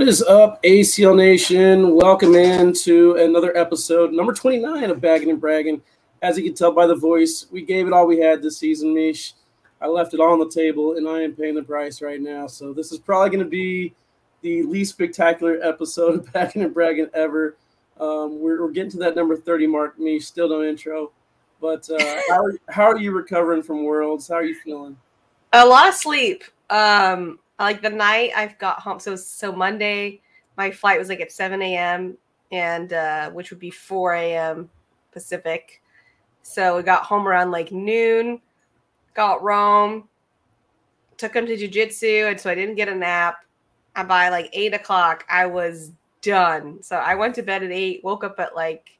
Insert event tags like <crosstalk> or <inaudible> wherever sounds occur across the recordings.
What is up, ACL Nation? Welcome in to another episode, number 29 of Bagging and Bragging. As you can tell by the voice, we gave it all we had this season, Meesh. I left it all on the table, and I am paying the price right now. So this is probably going to be the least spectacular episode of <laughs> Bagging and Bragging ever. Um, we're, we're, getting to that number 30 mark, Meesh. Still no intro. But uh, <laughs> how, are, how are you recovering from Worlds? How are you feeling? A lot of sleep. Um, like the night I've got home. So so Monday, my flight was like at 7 a.m. and uh, which would be 4 a.m. Pacific. So we got home around like noon, got Rome, took him to jujitsu, and so I didn't get a nap. And by like eight o'clock, I was done. So I went to bed at eight, woke up at like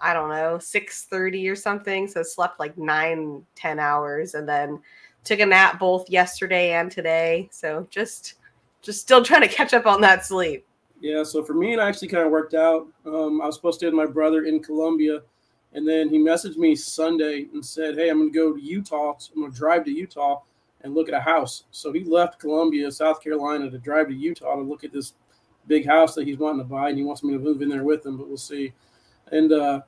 I don't know, 6 30 or something. So slept like nine, 10 hours, and then took a nap both yesterday and today. So just just still trying to catch up on that sleep. Yeah, so for me, it actually kind of worked out. Um, I was supposed to with my brother in Columbia, and then he messaged me Sunday and said, "Hey, I'm going to go to Utah. I'm going to drive to Utah and look at a house." So he left Columbia, South Carolina, to drive to Utah to look at this big house that he's wanting to buy, and he wants me to move in there with him. But we'll see. And uh,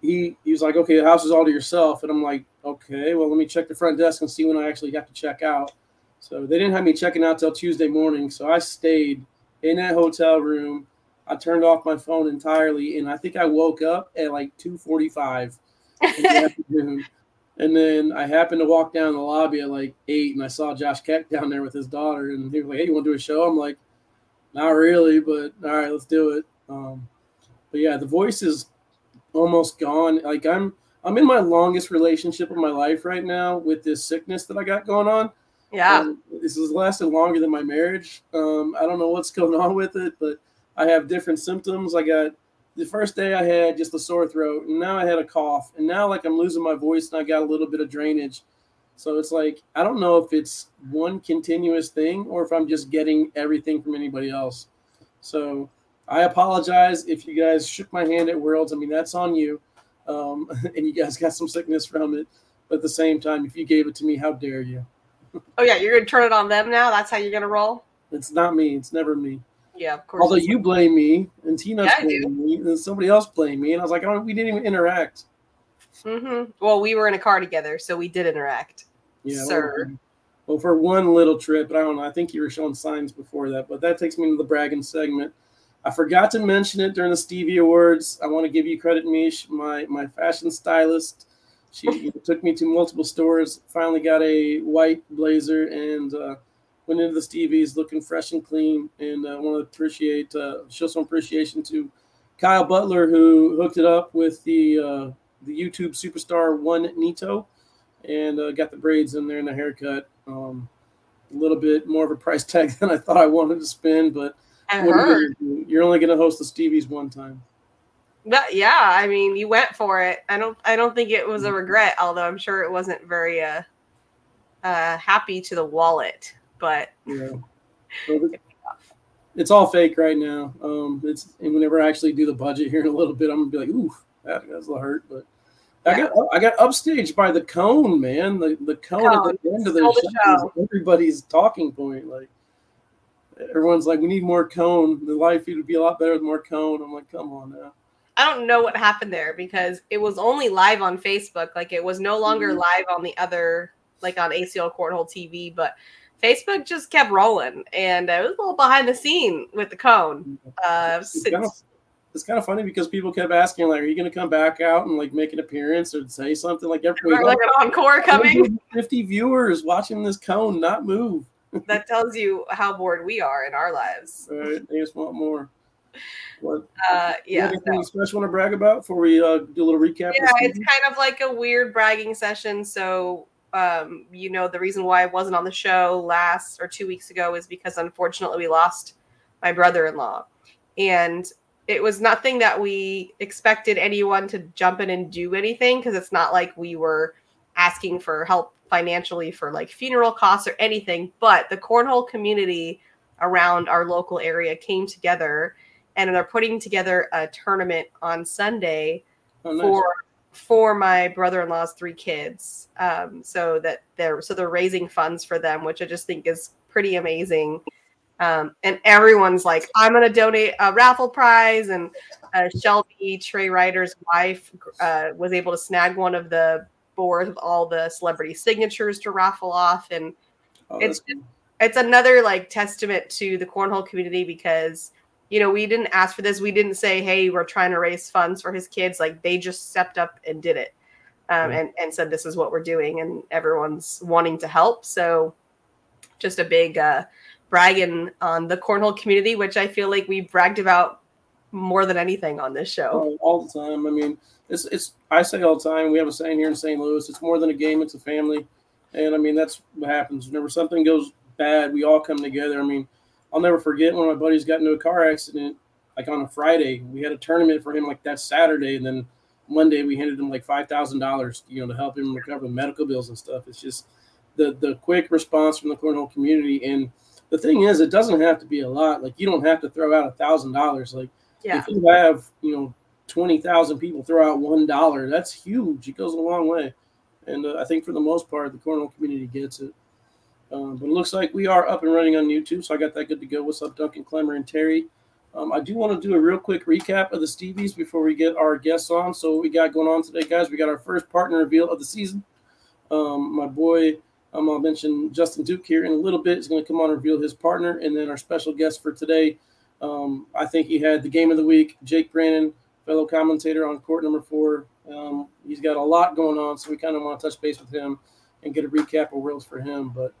he he was like, "Okay, the house is all to yourself," and I'm like, "Okay, well, let me check the front desk and see when I actually have to check out." So they didn't have me checking out till Tuesday morning, so I stayed in that hotel room. I turned off my phone entirely, and I think I woke up at like 2:45 in the <laughs> afternoon. And then I happened to walk down the lobby at like eight, and I saw Josh Keck down there with his daughter, and he was like, "Hey, you want to do a show?" I'm like, "Not really, but all right, let's do it." Um, but yeah, the voice is almost gone. Like I'm I'm in my longest relationship of my life right now with this sickness that I got going on. Yeah. Um, this has lasted longer than my marriage. Um, I don't know what's <laughs> going on with it, but I have different symptoms. I got the first day I had just a sore throat, and now I had a cough, and now like I'm losing my voice and I got a little bit of drainage. So it's like I don't know if it's one continuous thing or if I'm just getting everything from anybody else. So I apologize if you guys shook my hand at Worlds. I mean, that's on you. Um, <laughs> and you guys got some sickness from it. But at the same time, if you gave it to me, how dare you? oh, yeah. You're going to turn it on them now? That's how you're going to roll? It's not me. It's never me. Yeah, of course. Although you blame me and Tina's yeah, blaming me and somebody else blamed me. And I was like, oh, we didn't even interact. Mm-hmm. Well, we were in a car together, so we did interact. Yeah, sir. Well, for one little trip, I don't know. I think you were showing signs before that, but that takes me to the bragging segment. I forgot to mention it during the Stevie Awards. I want to give you credit, Meesh, my my fashion stylist. She <laughs> took me to multiple stores. Finally got a white blazer and uh, went into the Stevies looking fresh and clean. And I uh, want to appreciate uh, show some appreciation to Kyle Butler who hooked it up with the uh, the YouTube superstar One Nito and uh, got the braids in there and the haircut. Um, a little bit more of a price tag <laughs> than I thought I wanted to spend, but I heard. You're only going to host the Stevies one time. But yeah, I mean, you went for it. I don't. I don't think it was a mm-hmm. regret, although I'm sure it wasn't very uh, uh happy to the wallet. But yeah, well, <laughs> it's all fake right now. Um, it's and whenever I actually do the budget here in a little bit, I'm gonna be like, ooh, that, that's a little hurt. But yeah. I got I got upstaged by the cone, man. The the cone, cone. at the end of the show, show. everybody's talking point. Like everyone's like, we need more cone. The live feed would be a lot better with more cone. I'm like, come on now. I don't know what happened there because it was only live on Facebook. Like it was no longer mm-hmm. live on the other, like on ACL Cornhole TV, but Facebook just kept rolling, and it was a little behind the scene with the cone. Uh, it's, kind of, it's kind of funny because people kept asking, like, "Are you going to come back out and like make an appearance or say something?" Like everybody, like an encore coming. Fifty viewers watching this cone not move that tells you how bored we are in our lives. Right, they just want more. What? Uh, yeah. Anything special want to brag about before we uh, do a little recap? Yeah, it's kind of like a weird bragging session. So, um, you know, the reason why I wasn't on the show last or two weeks ago is because unfortunately we lost my brother-in-law, and it was nothing that we expected anyone to jump in and do anything because it's not like we were asking for help financially for like funeral costs or anything, but the cornhole community around our local area came together and they're putting together a tournament on Sunday oh, nice. for for my brother-in-law's three kids. Um, so that they're so they're raising funds for them, which I just think is pretty amazing. Um, and everyone's like, I'm going to donate a raffle prize. And uh, Shelby, Trey Ryder's wife, uh, was able to snag one of the boards with all the celebrity signatures to raffle off. And Oh, it's that's- it's another like testament to the cornhole community because you know we didn't ask for this we didn't say hey we're trying to raise funds for his kids like they just stepped up and did it um, Yeah. and and said this is what we're doing and everyone's wanting to help so just a big uh bragging on the cornhole community which i feel like we bragged about more than anything on this show Oh, all the time. I mean, it's it's. I say all the time. We have a saying here in St. Louis. It's more than a game. It's a family, and I mean that's what happens whenever something goes bad. We all come together. I mean, I'll never forget when my buddies got into a car accident. Like on a Friday, we had a tournament for him like that Saturday, and then Monday we handed him like five thousand dollars, you know, to help him recover the medical bills and stuff. It's just the the quick response from the cornhole community, and the thing is, it doesn't have to be a lot. Like you don't have to throw out a thousand dollars. Like yeah if you have you know twenty thousand people throw out one dollar, that's huge. It goes a long way, and uh, I think for the most part, the cornhole community gets it. Um, but it looks like we are up and running on YouTube, so I got that good to go. What's up, Duncan Clemmer and Terry? Um, I do want to do a real quick recap of the Stevies before we get our guests on. So what we got going on today, guys? We got our first partner reveal of the season. Um, my boy, um, I'll mention Justin Duke here in a little bit. Is going to come on and reveal his partner, and then our special guest for today. Um, I think he had the game of the week, Jake Brannon, fellow commentator on court number four. Um, he's got a lot going on, so we kind of want to touch base with him and get a recap of Worlds for him. But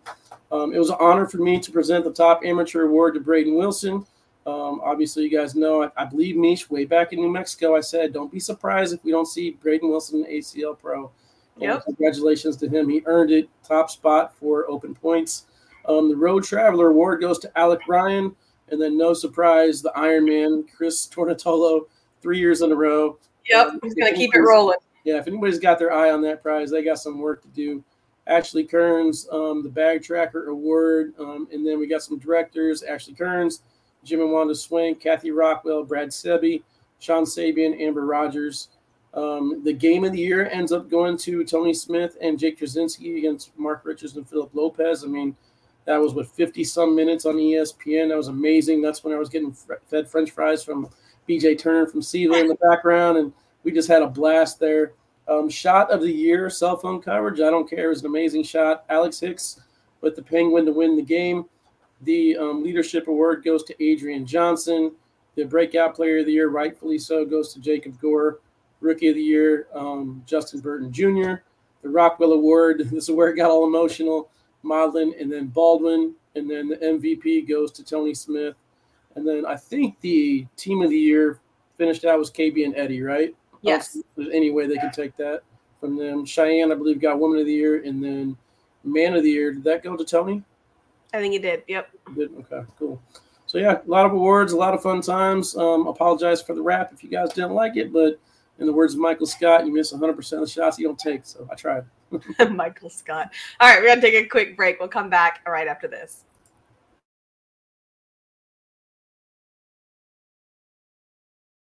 um, it was an honor for me to present the top amateur award to Braden Wilson. Um, obviously, you guys know, I, I believe Meesh way back in New Mexico. I said, don't be surprised if we don't see Braden Wilson in ACL Pro. And Yep. Congratulations to him. He earned it. Top spot for open points. Um, the Road Traveler Award goes to Alec Ryan. And then, no surprise, the Ironman, Chris Tornatolo, three years in a row. yep Um, he's gonna keep it rolling Yeah, if anybody's got their eye on that prize, they got some work to do. Ashley Kearns, um, the Bag Tracker Award. Um, and then we got some directors Ashley Kearns, Jim and Wanda Swank, Kathy Rockwell, Brad Sebi, Sean Sabian, Amber Rogers. Um, the game of the year ends up going to Tony Smith and Jake Krasinski against Mark Richards and Philip Lopez. I mean, that was what 50 some minutes on ESPN. That was amazing. That's when I was getting fed French fries from BJ Turner from Siva in the background, and we just had a blast there. Um, shot of the year, cell phone coverage. I don't care. It was an amazing shot. Alex Hicks with the Penguin to win the game. The um, leadership award goes to Adrian Johnson. The breakout player of the year, rightfully so, goes to Jacob Gore. Rookie of the year, um, Justin Burton Jr. The Rockwell Award. <laughs> This is where it got all emotional. Modlin and then Baldwin, and then the MVP goes to Tony Smith. And then I think the team of the year finished out was KB and Eddie, right? yes there's any way they can take that from them. Cheyenne, I believe, got Woman of the Year, and then Man of the Year. Did that go to Tony? i think he did yep Did okay, cool. So yeah, a lot of awards, a lot of fun times. Um, apologize for the rap if you guys didn't like it, but in the words of Michael Scott, you miss 100 percent of the shots you don't take. So I tried. <laughs> Michael Scott. All right, we're gonna take a quick break. We'll come back right after this.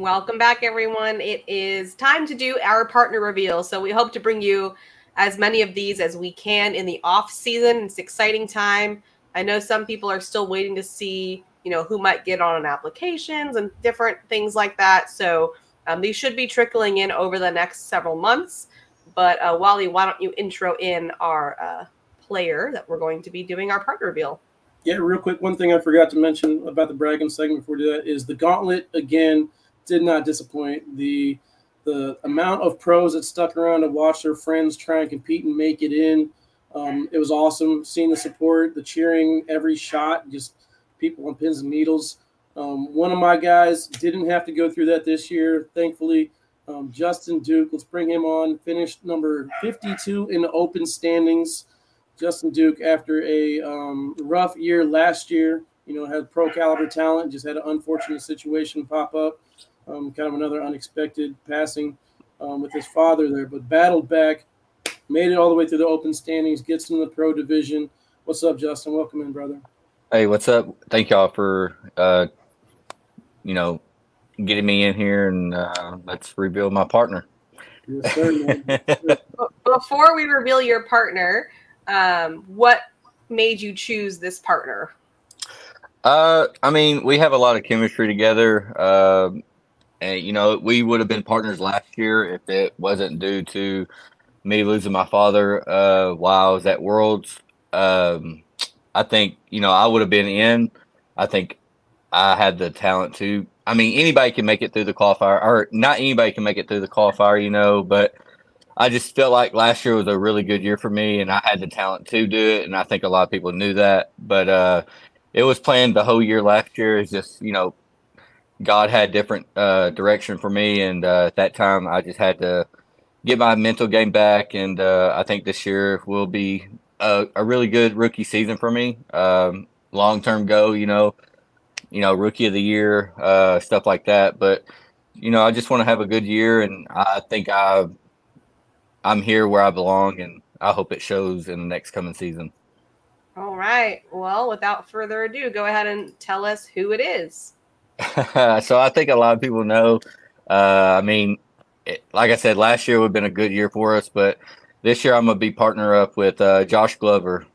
Welcome back, everyone. It is time to do our partner reveal. So we hope to bring you as many of these as we can in the off season. It's exciting time. I know some people are still waiting to see, you know, who might get on applications and different things like that. So um, these should be trickling in over the next several months. But uh, Wally, why don't you intro in our uh, player that we're going to be doing our partner reveal? Yeah, real quick. One thing I forgot to mention about the bragging segment before we do that is the gauntlet again did not disappoint. The the amount of pros that stuck around to watch their friends try and compete and make it in. Um, it was awesome seeing the support, the cheering, every shot, just people on pins and needles. Um, one of my guys didn't have to go through that this year, thankfully. Um, Justin Duke, let's bring him on. Finished number 52 in the open standings. Justin Duke, after a um, rough year last year, you know, had pro caliber talent, just had an unfortunate situation pop up. Um, kind of another unexpected passing um, with his father there, but battled back, made it all the way through the open standings, gets in the pro division. What's up, Justin? Welcome in, brother. Hey, what's up? Thank y'all for uh, you know getting me in here, and uh, let's reveal my partner. Yes, sir, <laughs> Before we reveal your partner, um, what made you choose this partner? Uh, I mean, we have a lot of chemistry together. Um, and you know, we would have been partners last year if it wasn't due to me losing my father uh, while I was at Worlds. Um, I think you know I would have been in. I think I had the talent to. I mean, anybody can make it through the qualifier, or not anybody can make it through the qualifier, you know. But I just felt like last year was a really good year for me, and I had the talent to do it, and I think a lot of people knew that. But uh, it was planned the whole year last year. It's just you know, God had different uh, direction for me, and uh, at that time I just had to get my mental game back, and uh, I think this year will be a, a really good rookie season for me. Um, Long term go, you know, you know, rookie of the year, uh, stuff like that. But you know, I just want to have a good year, and I think I I'm here where I belong, and I hope it shows in the next coming season. All right. Well, without further ado, go ahead and tell us who it is. <laughs> so I think a lot of people know. Uh, I mean, it, like I said, last year would have been a good year for us, but this year I'm gonna be partner up with uh, Josh Glover.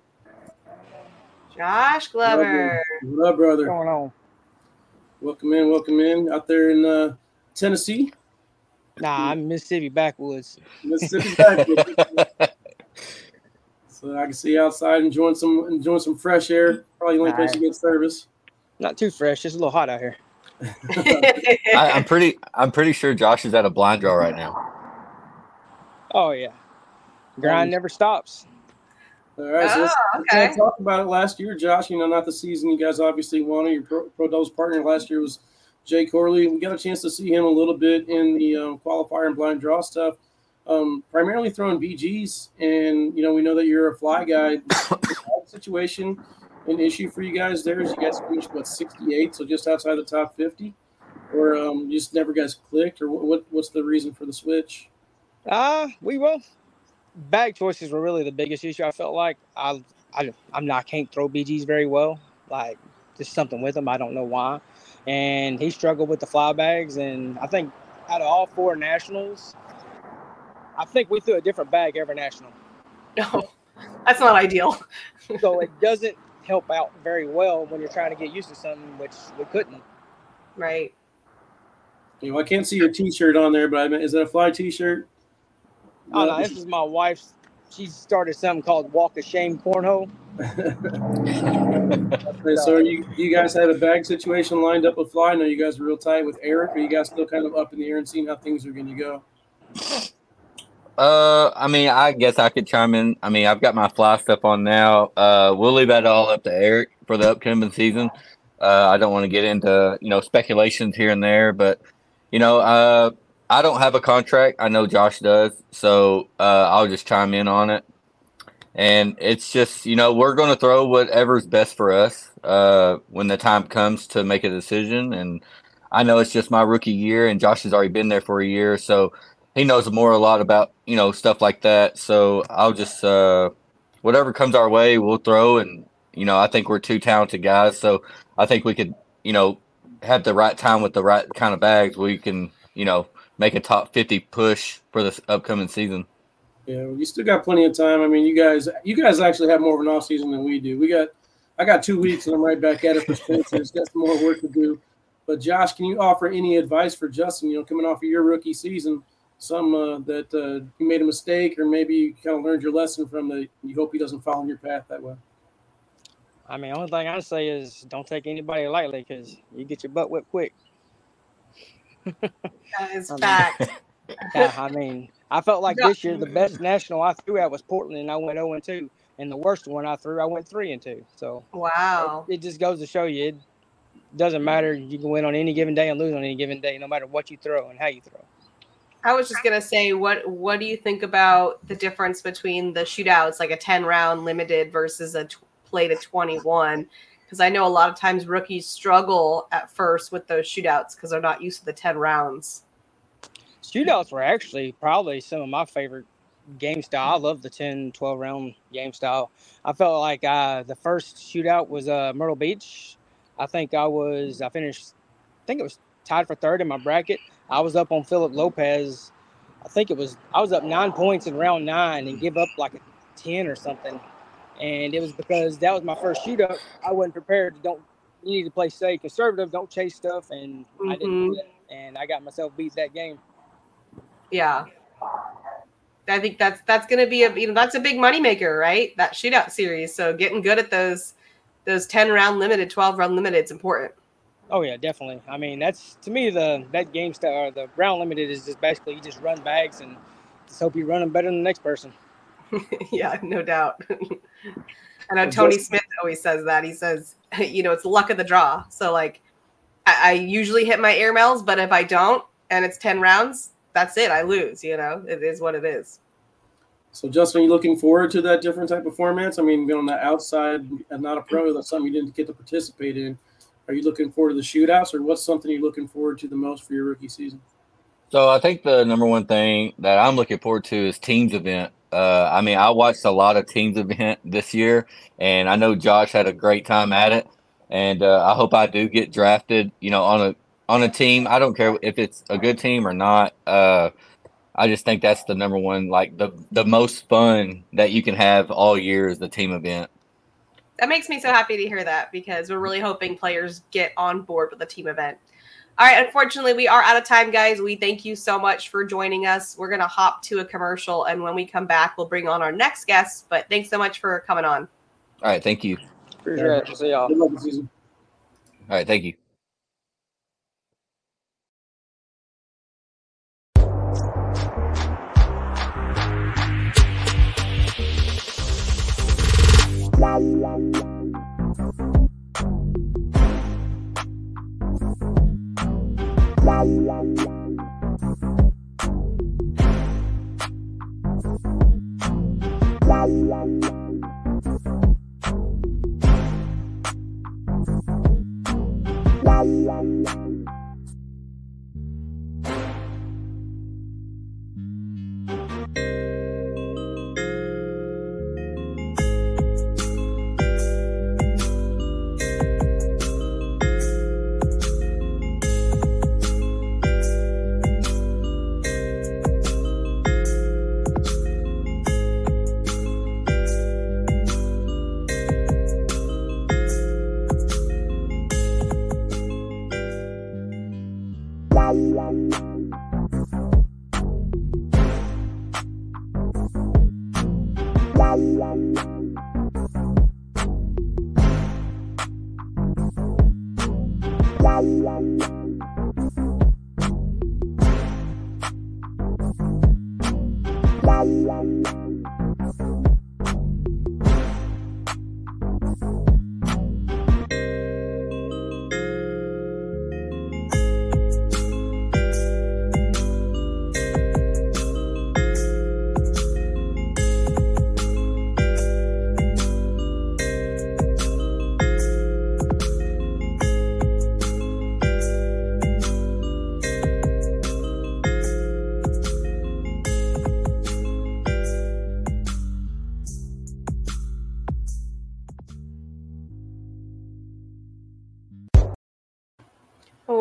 Josh Glover. What up, brother? going on? Welcome in, welcome in. Out there in uh, Tennessee, Nah, I'm Mississippi backwoods. Mississippi backwoods. <laughs> so I can see you outside enjoying some enjoying some fresh air. Probably the only place you get service. Not too fresh, It's a little hot out here. <laughs> I, I'm pretty I'm pretty sure Josh is at a blind draw right now. Oh yeah, grind never stops. All right, so let's, Oh, let's talk about it last year, Josh. You know, not the season you guys obviously won. Your pro, pro doubles partner last year was Jay Corley. We got a chance to see him a little bit in the um, qualifier and blind draw stuff, um, primarily throwing BGs. And you know, we know that you're a fly guy. <coughs> Situation, an issue for you guys there is you guys finished what 68, so just outside the top 50, or um, you just never guys clicked, or what, what? What's the reason for the switch? Uh, we will. Bag choices were really the biggest issue. I felt like I, I, I'm not can't throw BGs very well. Like just something with him. I don't know why. And he struggled with the fly bags. And I think out of all four nationals, I think we threw a different bag every national. <laughs> No, that's not ideal. So it doesn't help out very well when you're trying to get used to something, which we couldn't. Right. You know, I can't see your T-shirt on there, but I mean, is that a fly T-shirt? Oh no, this is my wife's. She started something called Walk of Shame Cornhole. Okay, <laughs> <laughs> so are you you guys had a bag situation lined up with Fly? I know you guys are real tight with Eric. Are you guys still kind of up in the air and seeing how things are going to go? <laughs> Uh, I mean, I guess I could chime in. I mean, I've got my fly stuff on now. Uh, we'll leave that all up to Eric for the upcoming season. Uh, I don't want to get into you know speculations here and there, but you know, uh, I don't have a contract. I know Josh does, so uh, I'll just chime in on it. And it's just you know we're going to throw whatever's best for us uh, when the time comes to make a decision. And I know it's just my rookie year, and Josh has already been there for a year, so he knows more a lot about you know stuff like that. So I'll just uh, whatever comes our way, we'll throw. And you know, I think we're two talented guys, so I think we could you know have the right time with the right kind of bags. We can you know make a top fifty push for this upcoming season. Yeah, well, you still got plenty of time. I mean, you guys, you guys actually have more of an off season than we do. We got, I got two weeks, and I'm right back at it for Spencer. He's got some more work to do. But Josh, can you offer any advice for Justin? You know, coming off of your rookie season, some uh, that uh, you made a mistake, or maybe you kind of learned your lesson from the. You hope he doesn't follow your path that way. I mean, only thing I say is don't take anybody lightly because you get your butt whipped quick. <laughs> That is I mean- fact. <laughs> Yeah, I mean, I felt like this year the best national I threw at was Portland, and I went 0 and 2. And the worst one I threw, I went 3 and 2. So Wow. it just goes to show you it doesn't matter. You can win on any given day and lose on any given day, no matter what you throw and how you throw. I was just gonna say, what what do you think about the difference between the shootouts, like a ten round limited versus a t- play to twenty one? Because I know a lot of times rookies struggle at first with those shootouts because they're not used to the ten rounds. Shootouts were actually probably some of my favorite game style. I love the 10, 12 round game style. I felt like uh, the first shootout was uh, Myrtle Beach. I think I was, I finished, I think it was tied for third in my bracket. I was up on Philip Lopez. I think it was, I was up nine points in round nine and give up like a 10 or something. And it was because that was my first shootout. I wasn't prepared to don't, you need to play safe, conservative, don't chase stuff. And I didn't mm-hmm. do that. And I got myself beat that game. Yeah. I think that's that's gonna be a you know that's a big moneymaker, right? That shootout series. So getting good at those those ten round limited, twelve round limited is important. Oh yeah, definitely. I mean, that's to me the that game style or the round limited is just basically you just run bags and just hope you run them better than the next person. <laughs> yeah, no doubt. <laughs> I know uh, Tony Smith always says that. He says, <laughs> you know, it's luck of the draw. So like, I, I usually hit my air mails, but if I don't and it's ten rounds, that's it. I lose. You know, it is what it is. So, Justin, are you looking forward to that different type of formats? I mean, being on the outside and not a pro, that's something you didn't get to participate in. Are you looking forward to the shootouts, or what's something you're looking forward to the most for your rookie season? So I think the number one thing that I'm looking forward to is teams event. Uh, I mean, I watched a lot of teams event <laughs> this year, and I know Josh had a great time at it. And uh, I hope I do get drafted. You know, on a on a team. I don't care if it's a good team or not. Uh, I just think that's the number one, like the the most fun that you can have all year is the team event. That makes me so happy to hear that because we're really hoping players get on board with the team event. All right, unfortunately, we are out of time, guys. We thank you so much for joining us. We're going to hop to a commercial, and when we come back, we'll bring on our next guest. But thanks so much for coming on. All right, thank you. Appreciate it. See y'all. Good luck this season. All right, thank you. Wow, wow, wow. one.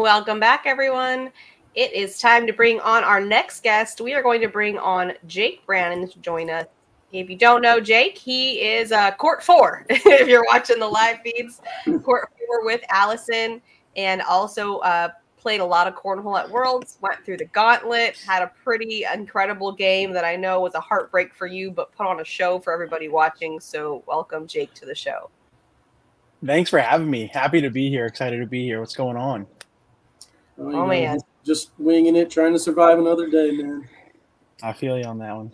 Welcome back, everyone. It is time to bring on our next guest. We are going to bring on Jake Brannon to join us. If you don't know Jake, he is uh, Court Four. <laughs> if you're watching the live feeds, Court Four with Allison, and also uh, played a lot of cornhole at Worlds. Went through the gauntlet, had a pretty incredible game that I know was a heartbreak for you, but put on a show for everybody watching. So, welcome Jake to the show. Thanks for having me. Happy to be here. Excited to be here. What's going on? You Oh, man. just, just winging it, trying to survive another day, man. I feel you on that one.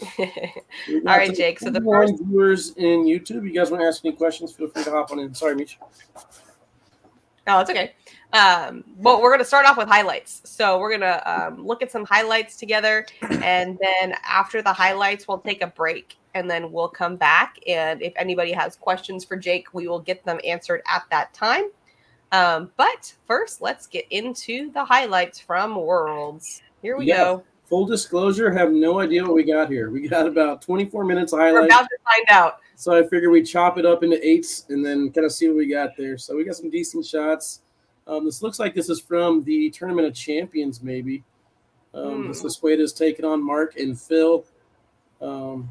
<laughs> We All got right, some Jake, so the one first- viewers in YouTube, you guys want to ask any questions? Feel free to hop on in. Sorry, Misha. No, it's okay. Um, but we're going to start off with highlights. So we're going to um, look at some highlights together. And then after the highlights, we'll take a break and then we'll come back. And if anybody has questions for Jake, we will get them answered at that time. Um, but first, let's get into the highlights from Worlds. Here we Yeah. go. Full disclosure, have no idea what we got here. We got about 24 minutes of We're about to find out. So I figured we'd chop it up into eights and then kind of see what we got there. So we got some decent shots. Um, this looks like this is from the Tournament of Champions, maybe. Um, Hmm. This is Sueda's taking on Mark and Phil. Um,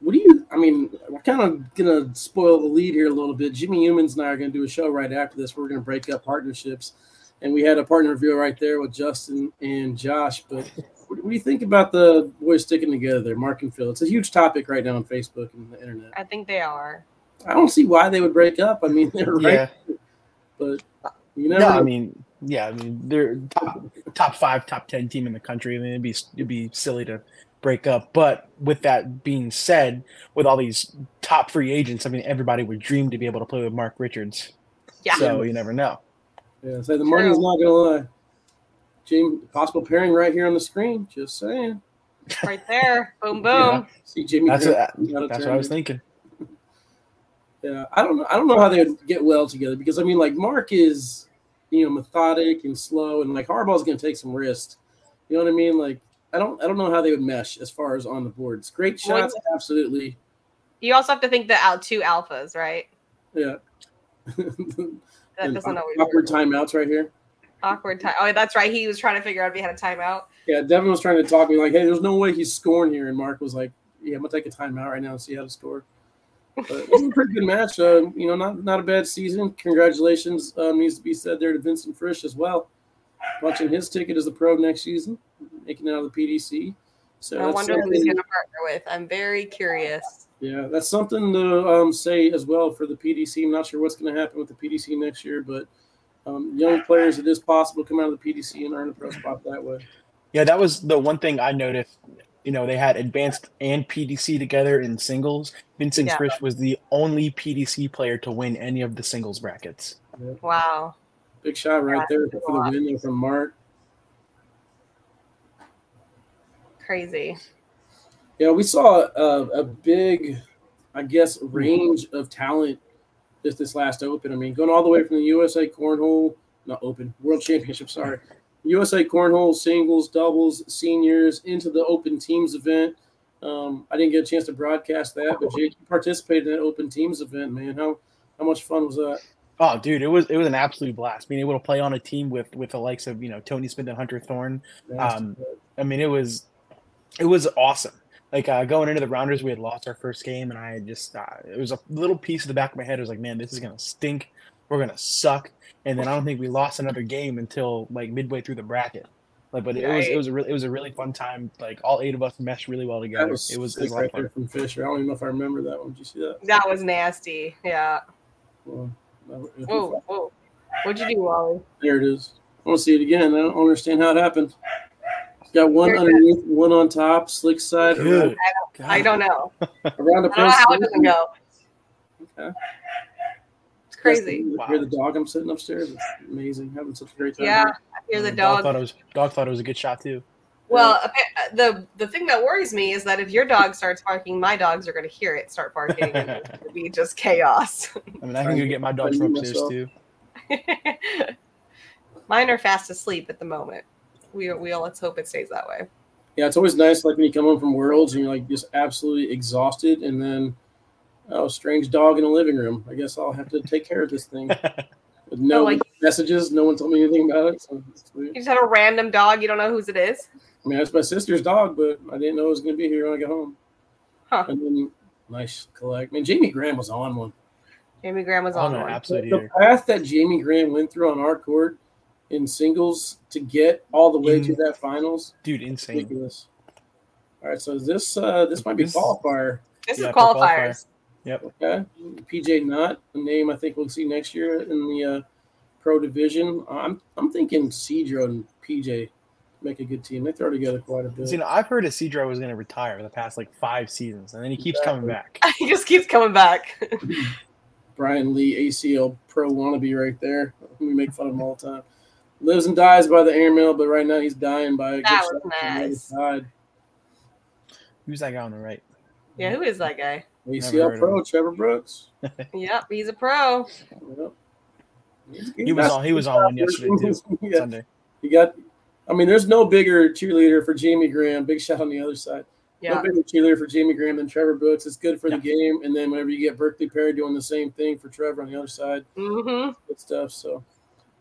what do you? I mean, we're kind of gonna spoil the lead here a little bit. Jimmy Humans and I are gonna do a show right after this. We're gonna break up partnerships, and we had a partner review right there with Justin and Josh. But what do you think about the boys sticking together there, Mark and Phil? It's a huge topic right now on Facebook and the internet. I think they are. I don't see why they would break up. I mean, <laughs> they're right, Yeah. but you never. No, know. I mean, yeah, I mean, they're top, top five, top ten team in the country. I mean, it'd be it'd be silly to break up. But with that being said, with all these top free agents, I mean, everybody would dream to be able to play with Mark Richards. Yeah. So you never know. yeah, say the money's True. not gonna lie. Jim, possible pairing right here on the screen. Just saying. Right there. boom, <laughs> boom. Yeah. See Jimmy. That's Grant what, that's what I was thinking. <laughs> Yeah, I don't know. I don't know how they would get well together because I mean, like Mark is, you know, methodic and slow, and like Harbaugh's going to take some risks. You know what I mean? Like I don't, I don't know how they would mesh as far as on the boards. Great Well, shots, absolutely. You also have to think the out two alphas, right? Yeah. That doesn't always awkward work. timeouts right here. Awkward time. Oh, that's right. He was trying to figure out if he had a timeout. Yeah, Devin was trying to talk me like, "Hey, there's no way he's scoring here," and Mark was like, "Yeah, I'm gonna take a timeout right now and see how to score." But it was a pretty good match. Uh, you know, not not a bad season. Congratulations uh, needs to be said there to Vincent Frisch as well, watching his ticket as the pro next season, making it out of the PDC. So I wonder who he's going to partner with. I'm very curious. yeah, that's something to um, say as well for the PDC. I'm not sure what's going to happen with the PDC next year, but um, young players, it is possible to come out of the PDC and earn a pro spot that way. Yeah, that was the one thing I noticed. You know, they had advanced and PDC together in singles. Vincent Yeah. Frisch was the only PDC player to win any of the singles brackets. Wow. Big shot right Yeah, there for the win from Mark. Crazy. Yeah, we saw a, a big, I guess, range of talent just this last Open. I mean, going all the way from the USA Cornhole, not Open, World Championship, sorry, USA Cornhole singles, doubles, seniors into the Open Teams event. Um, I didn't get a chance to broadcast that, but Jake you participated in that Open Teams event, man. How how much fun was that? Oh, dude, it was it was an absolute blast. Being able to play on a team with with the likes of you know Tony Smith and Hunter Thorne. Um, I mean, it was it was awesome. Like uh, going into the rounders, we had lost our first game, and I just uh, it was a little piece of the back of my head. I was like, man, this is gonna stink. We're gonna suck. And then I don't think we lost another game until like midway through the bracket. Like, but it was it was a really it was a really fun time. Like all eight of us meshed really well together. was it was, it was right there from Fisher. I don't even know if I remember that one. Did you see that? That was nasty. Yeah. Well, that- Whoa, whoa. What'd you do, Wally? There it is. I want to see it again. I don't understand how it happened. It's got one Very good. underneath, one on top, slick side, Good. I don't know. <laughs> around the I don't know how it doesn't go. Okay. It's crazy. You Hear the dog? I'm sitting upstairs. It's amazing. Having such a great time. Yeah. I hear mm, the dog dog. thought it was dog thought it was a good shot too. Well, uh, the the thing that worries me is that if your dog starts barking, my dogs are going to hear it start barking, and it's going to be just chaos. I mean, I can go get my dogs from knew upstairs myself. too. <laughs> Mine are fast asleep at the moment. We we all let's hope it stays that way. Yeah, it's always nice, like when you come home from Worlds and you're like just absolutely exhausted, and then oh, strange dog in the living room. I guess I'll have to take care of this thing. <laughs> with no Oh, like- messages. No one told me anything about it. So You just had a random dog. You don't know whose it is. I mean, that's my sister's dog, but I didn't know it was going to be here when I got home. Huh. And then nice collect. I mean, Jamie Graham was on one. Jamie Graham was I on don't one. absolute the path that Jamie Graham went through on our court in singles to get all the way In- to that finals, Dude, insane. ridiculous. All right, so this uh this might be This- qualifier. This Yeah, is for qualifiers. Okay, PJ Not a name I think we'll see next year in the uh, pro division. I'm I'm thinking Cedro and PJ make a good team. They throw together quite a bit. You know, I've heard that Cedro was going to retire the past like five seasons, and then he keeps coming back. <laughs> he just keeps coming back. <laughs> Brian Lee, ACL pro wannabe right there. We make fun of him all the time. Lives and dies by the airmail, but right now he's dying by a good That shot was from the other nice. side. Who's that guy on the right? yeah, who is that guy? ACL pro Trevor Brooks. <laughs> Yep, he's a pro. Yep. He was on. He was on one yesterday too. <laughs> yeah, Sunday. you got. I mean, there's no bigger cheerleader for Jamie Graham. Big shout on the other side. Yeah. No bigger cheerleader for Jamie Graham than Trevor Brooks. It's good for the game, and then whenever you get Berkeley Perry doing the same thing for Trevor on the other side, Mm-hmm. good stuff. So,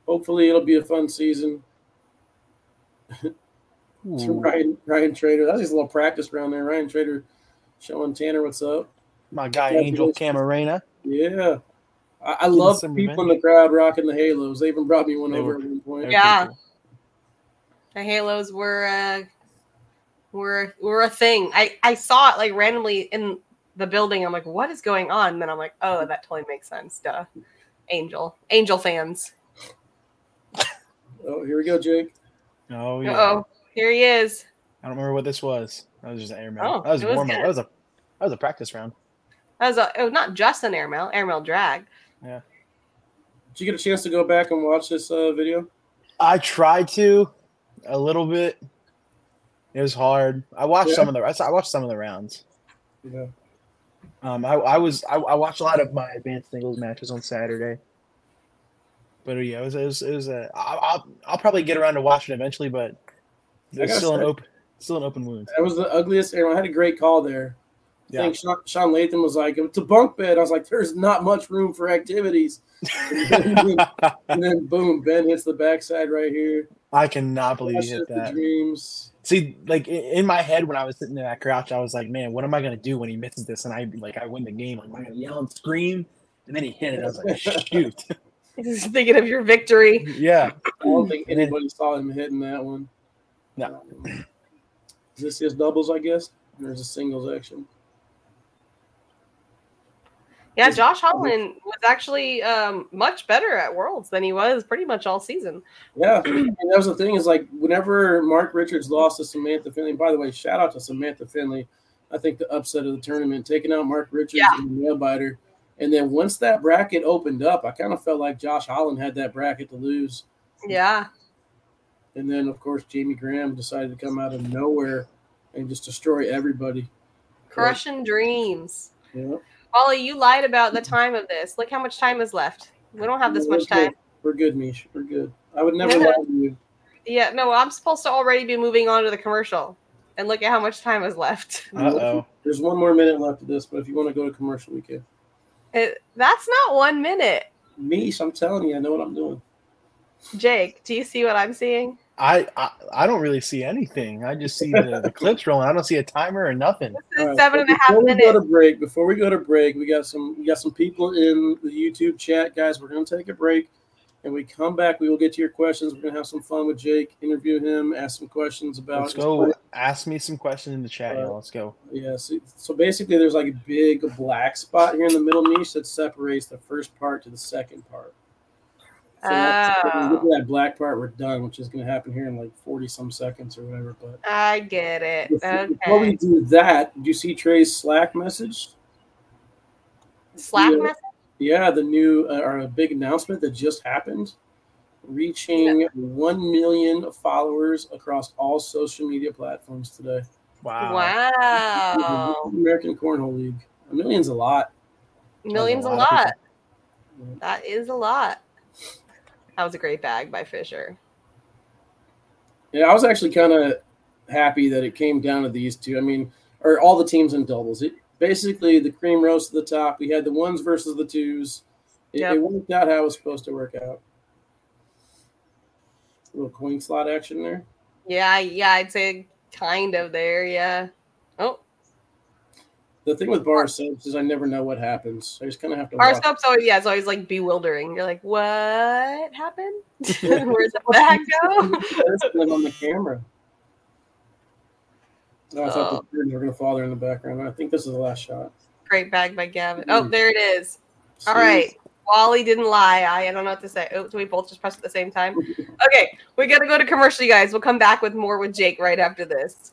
hopefully, it'll be a fun season. <laughs> Ooh, Ryan Ryan Trader. That's just a little practice around there. Ryan Trader showing Tanner what's up. my guy Angel Camarena. Yeah. I, I love some people in the crowd rocking the halos. They even brought me one They over were- at one point. Yeah. pretty. The halos were uh, were were a thing. I I saw it like randomly in the building. I'm like, what is going on? And then I'm like, oh, that totally makes sense. Duh. Angel, Angel fans. Oh, here we go, Jake. Oh yeah. Oh, here he is. I don't remember what this was. That was just an airmail. Oh, that was it was warm up. good. That was a that was a practice round. That was a, it was not just an airmail, airmail drag. Did you get a chance to go back and watch this uh, video? I tried to a little bit. It was hard. I watched Yeah. some of the I watched some of the rounds. Yeah. Um, I, I was I, I watched a lot of my advanced singles matches on Saturday. But uh, yeah, it was it was, it was a, I'll, I'll I'll probably get around to watching it eventually, but it's it's gotta still an open still an open wound. That was the ugliest. And I had a great call there. I Yeah. think Sean, Sean Latham was like, it's a bunk bed. I was like, there's not much room for activities. <laughs> and then boom, Ben hits the backside right here. I cannot believe That's he hit just the that. dreams. See, like in my head when I was sitting in that crouch, I was like, "Man, what am I gonna do when he misses this?" And I like I win the game. Like, am I gonna yell and scream? And then he hit it. I was like, <laughs> "Shoot!" Just thinking of your victory. yeah. I don't think And then- anybody saw him hitting that one. No. Um, is this his doubles, I guess? There's a singles action. Yeah, Josh Holland was actually um, much better at Worlds than he was pretty much all season. Yeah, <clears throat> and that was the thing is like whenever Mark Richards lost to Samantha Finley. By the way, shout out to Samantha Finley. I think the upset of the tournament, taking out Mark Richards Yeah. and the nail biter. And then once that bracket opened up, I kind of felt like Josh Holland had that bracket to lose. Yeah. And then of course Jamie Graham decided to come out of nowhere and just destroy everybody. Crushing dreams. Yeah. Wally, you lied about the time of this. Look how much time is left. We don't have this We're much good. time. We're good, Meesh. We're good. I would never lie to you. <laughs> Yeah, no, I'm supposed to already be moving on to the commercial. And look at how much time is left. <laughs> Uh oh. There's one more minute left of this, but if you want to go to commercial, we can. It, that's not one minute. Meesh, I'm telling you, I know what I'm doing. Jake, do you see what I'm seeing? I, I I don't really see anything. I just see the, the clips rolling. I don't see a timer or nothing. This All is right, seven so and a half before we go to break, before we go to break, we got some we got some people in the YouTube chat, guys. We're gonna take a break, and we come back. We will get to your questions. We're gonna have some fun with Jake, interview him, ask some questions about. Let's go. play. Ask me some questions in the chat, y'all. Let's go. Yeah. So, so basically, there's like a big black spot here in the middle niche that separates the first part to the second part. So that's- when we Oh. that black part, we're done, which is gonna happen here in like forty some seconds or whatever. But I get it. before, before we do that, do you see Trey's Slack message? Slack Yeah. message? Yeah, the new uh, or a big announcement that just happened, reaching one million followers across all social media platforms today. Wow. Wow. <laughs> American Cornhole League. A million's a lot. Millions a lot of lot. That is a lot. That was a great bag by Fisher. Yeah, I was actually kind of happy that it came down to these two. I mean, or all the teams in doubles. It basically the cream rose to the top. We had the ones versus the twos, It, Yep. it worked out how it was supposed to work out. little coin slot action there. Yeah, yeah, I'd say kind of there. Yeah. Oh, The thing with bar subs is I never know what happens. I just kind of have to. Bar watch. stuff's always yeah, it's always like bewildering. You're like, what happened? <laughs> <laughs> Where's <laughs> the bag go? That's them on the camera. No, I thought Oh. the birds were going to fall there in the background. I think this is the last shot. Great bag by Gavin. Oh, Mm. there it is. All right. Wally didn't lie. I, I don't know what to say. Oh, so we both just pressed at the same time. Okay, we got to go to commercial, you guys. We'll come back with more with Jake right after this.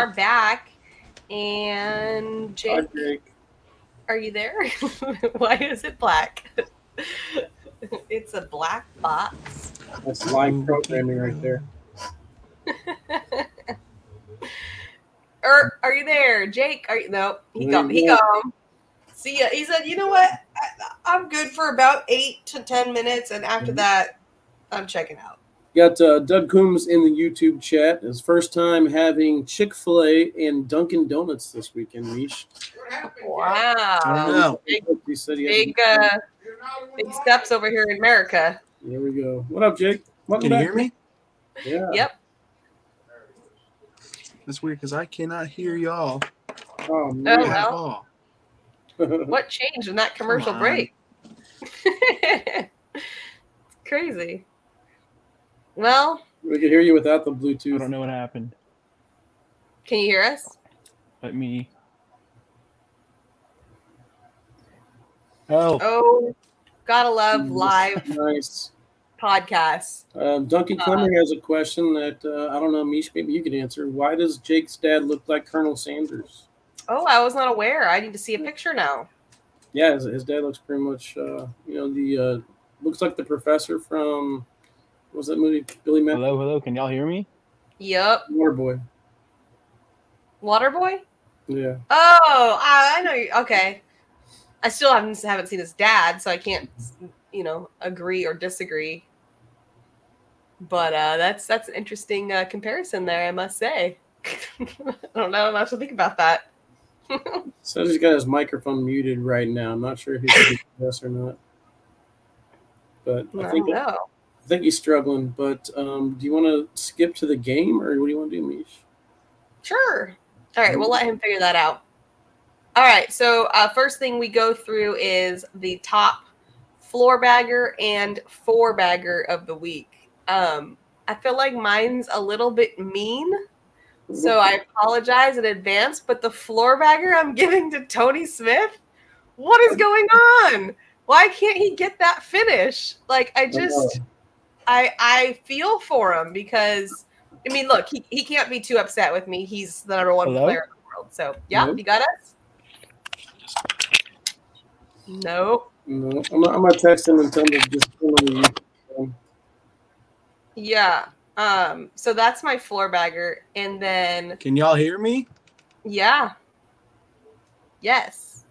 Are back. And Jake, Jake. are you there? <laughs> Why is it black? <laughs> it's a black box. That's live programming right there. <laughs> Er, are you there, Jake? Are you? No, he gone. He go. gone. See ya. He said, "You know what? I, I'm good for about eight to ten minutes, and after Mhm. that, I'm checking out." Got uh, Doug Coombs in the YouTube chat. His first time having Chick Fil A and Dunkin' Donuts this weekend. Meesh. Wow, know. big, He said he big, uh, big steps over here in America. There we go. What up, Jake? Welcome Can you back. hear me? Yeah. Yep. That's weird because I cannot hear y'all Oh Oh, man. at well. <laughs> What changed in that commercial break? <laughs> Crazy. Well, we could hear you without the Bluetooth. I don't know what happened. can you hear us? Let me. Oh, Oh, gotta love live <laughs> Nice. podcasts. Um, Duncan Uh, Clemmer has a question that uh, I don't know, Meesh. Maybe you could answer. Why does Jake's dad look like Colonel Sanders? Oh, I was not aware. I need to see a picture now. Yeah, his, his dad looks pretty much, uh, you know, the uh, looks like the professor from what was that movie? Billy Matt hello, hello. Can y'all hear me? Yep. Waterboy. Waterboy? Yeah. Oh, I, I know you. Okay. I still haven't haven't seen his dad, so I can't, you know, agree or disagree. But uh, that's that's an interesting uh, comparison there, I must say. <laughs> I don't know how to think about that. <laughs> so he's got his microphone muted right now. I'm not sure if he's yes <laughs> or not. But I I don't think I think he's struggling. But um, do you want to skip to the game, or what do you want to do, Meesh? Sure. All right, we'll let him figure that out. All right, so uh, first thing we go through is the top floor bagger and four bagger of the week. Um, I feel like mine's a little bit mean, so I apologize in advance. But the floor bagger I'm giving to Tony Smith. What is going on? Why can't he get that finish? Like I just I I feel for him because I mean look, he, he can't be too upset with me. He's the number one Hello? player in the world. So yeah, Hello? you got us? No. No, I'm, I'm gonna text him and tell him to just come over you. Um, Yeah. Um, so that's my floor bagger. And then Can y'all hear me? yeah. Yes.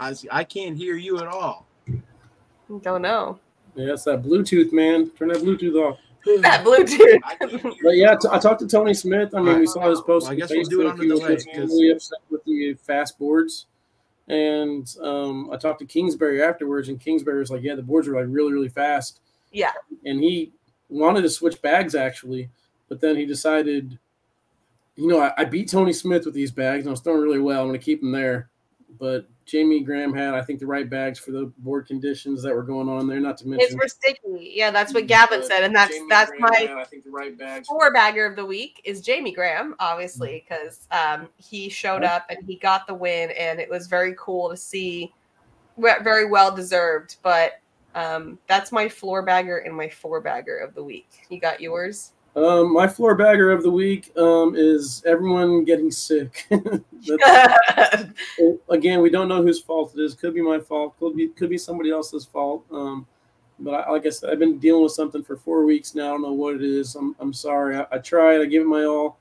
I I can't hear you at all. Don't know. Yeah, it's that Bluetooth, man. Turn that Bluetooth off. That <laughs> Bluetooth. I can't hear But yeah, you. t- I talked to Tony Smith. I mean, we saw his post. Well, I guess we'll do it Facebook. on the He was delay, just 'cause- really upset with the fast boards. And um, I talked to Kingsbury afterwards, and Kingsbury was like, "Yeah, the boards are like really, really fast." Yeah. And he wanted to switch bags actually, but then he decided, you know, I, I beat Tony Smith with these bags, and I was throwing really well. I'm going to keep them there. But Jamie Graham had, I think, the right bags for the board conditions that were going on there. Not to mention, It's for sticky. Yeah, that's what Gavin said. And that's Jamie that's Graham my had, I think, the right bags. four bagger of the week is Jamie Graham, obviously, because um, he showed up and he got the win, and it was very cool to see. Very well deserved, but um, that's my floor bagger and my four bagger of the week. You got yours? Um, my floor bagger of the week um, is everyone getting sick. <laughs> <laughs> Again, we don't know whose fault it is. Could be my fault. Could be could be somebody else's fault. Um, but I, like I said, I've been dealing with something for four weeks now. I don't know what it is. I'm, I'm sorry. I, I tried. I gave it my all.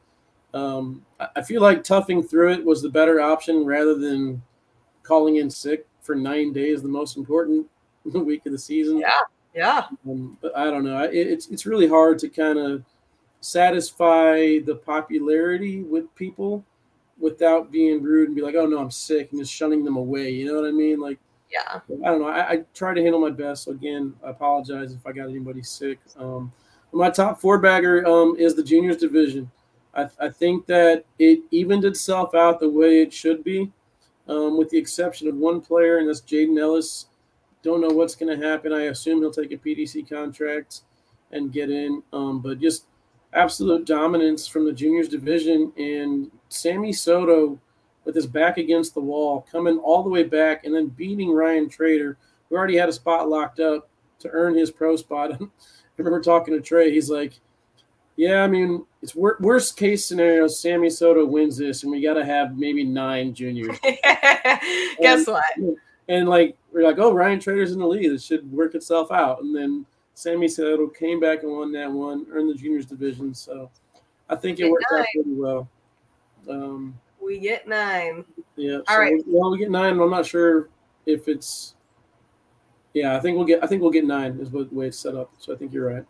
Um, I, I feel like toughing through it was the better option rather than calling in sick for nine days, the most important <laughs> week of the season. Yeah. yeah. Um, but I don't know. It, it's it's really hard to kind of satisfy the popularity with people without being rude and be like, "Oh no, I'm sick," and just shunning them away. You know what I mean? Like Yeah. I don't know. I, I try to handle my best. So again, I apologize if I got anybody sick. Um, my top four bagger um, is the juniors division. I, I think that it evened itself out the way it should be, um, with the exception of one player, and that's Jaden Ellis. Don't know what's going to happen. I assume he'll take a PDC contract and get in. Um, but just absolute dominance from the juniors division and Sammy Soto with his back against the wall, coming all the way back and then beating Ryan Trader, who already had a spot locked up to earn his pro spot. <laughs> I remember talking to Trey. He's like, "Yeah, I mean, it's wor- worst case scenario. Sammy Soto wins this, and we got to have maybe nine juniors." <laughs> Guess what? And like we're like, "Oh, Ryan Trader's in the lead. It should work itself out." And then Sammy Soto came back and won that one, earned the juniors division. So I think it worked out pretty well. Um, We get nine. yeah. All so right. Well, we get nine. I'm not sure if it's. Yeah, I think we'll get. I think we'll get nine. Is what the way it's set up. So I think you're right.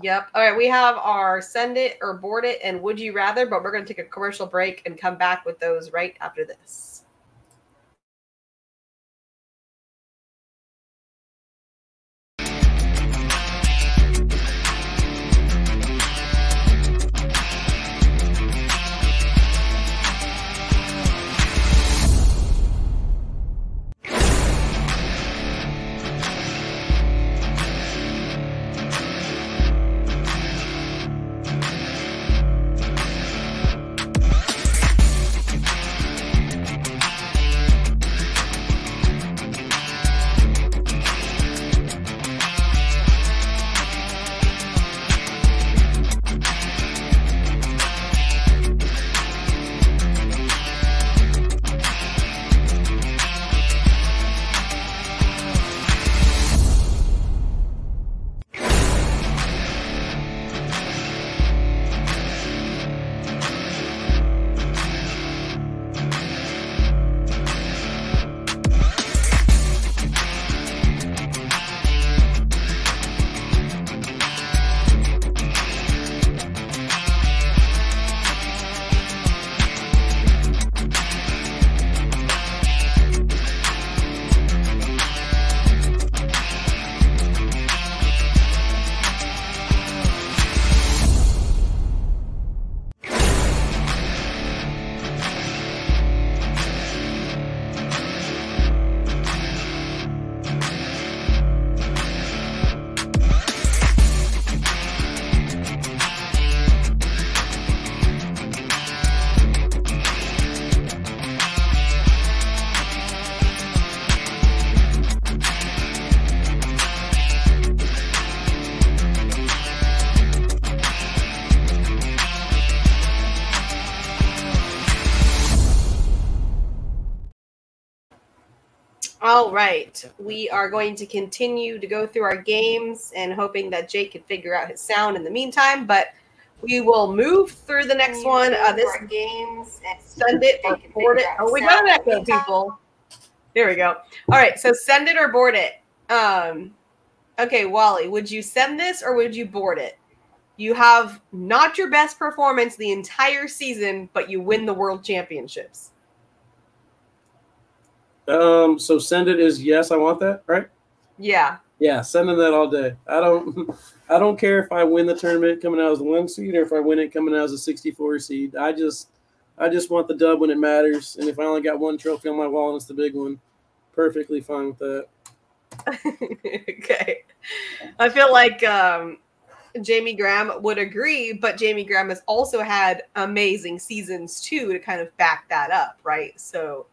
Yep. All right. We have our send it or board it and would you rather, but we're going to take a commercial break and come back with those right after this. Right. We are going to continue to go through our games and hoping that Jake can figure out his sound in the meantime, but we will move through the next one. Uh, this games and send it or board it. Oh, we got an echo, people. There we go. All right. So send it or board it. Um, okay, Wally, would you send this or would you board it? You have not your best performance the entire season, but you win the world championships. Um, so send it is yes, I want that, right? Yeah. Yeah, sending that all day. I don't <laughs> I don't care if I win the tournament coming out as a one seed or if I win it coming out as a 64 seed. I just I just want the dub when it matters. And if I only got one trophy on my wall and it's the big one, perfectly fine with that. <laughs> okay. I feel like um, Jamie Graham would agree, but Jamie Graham has also had amazing seasons too to kind of back that up, right? So,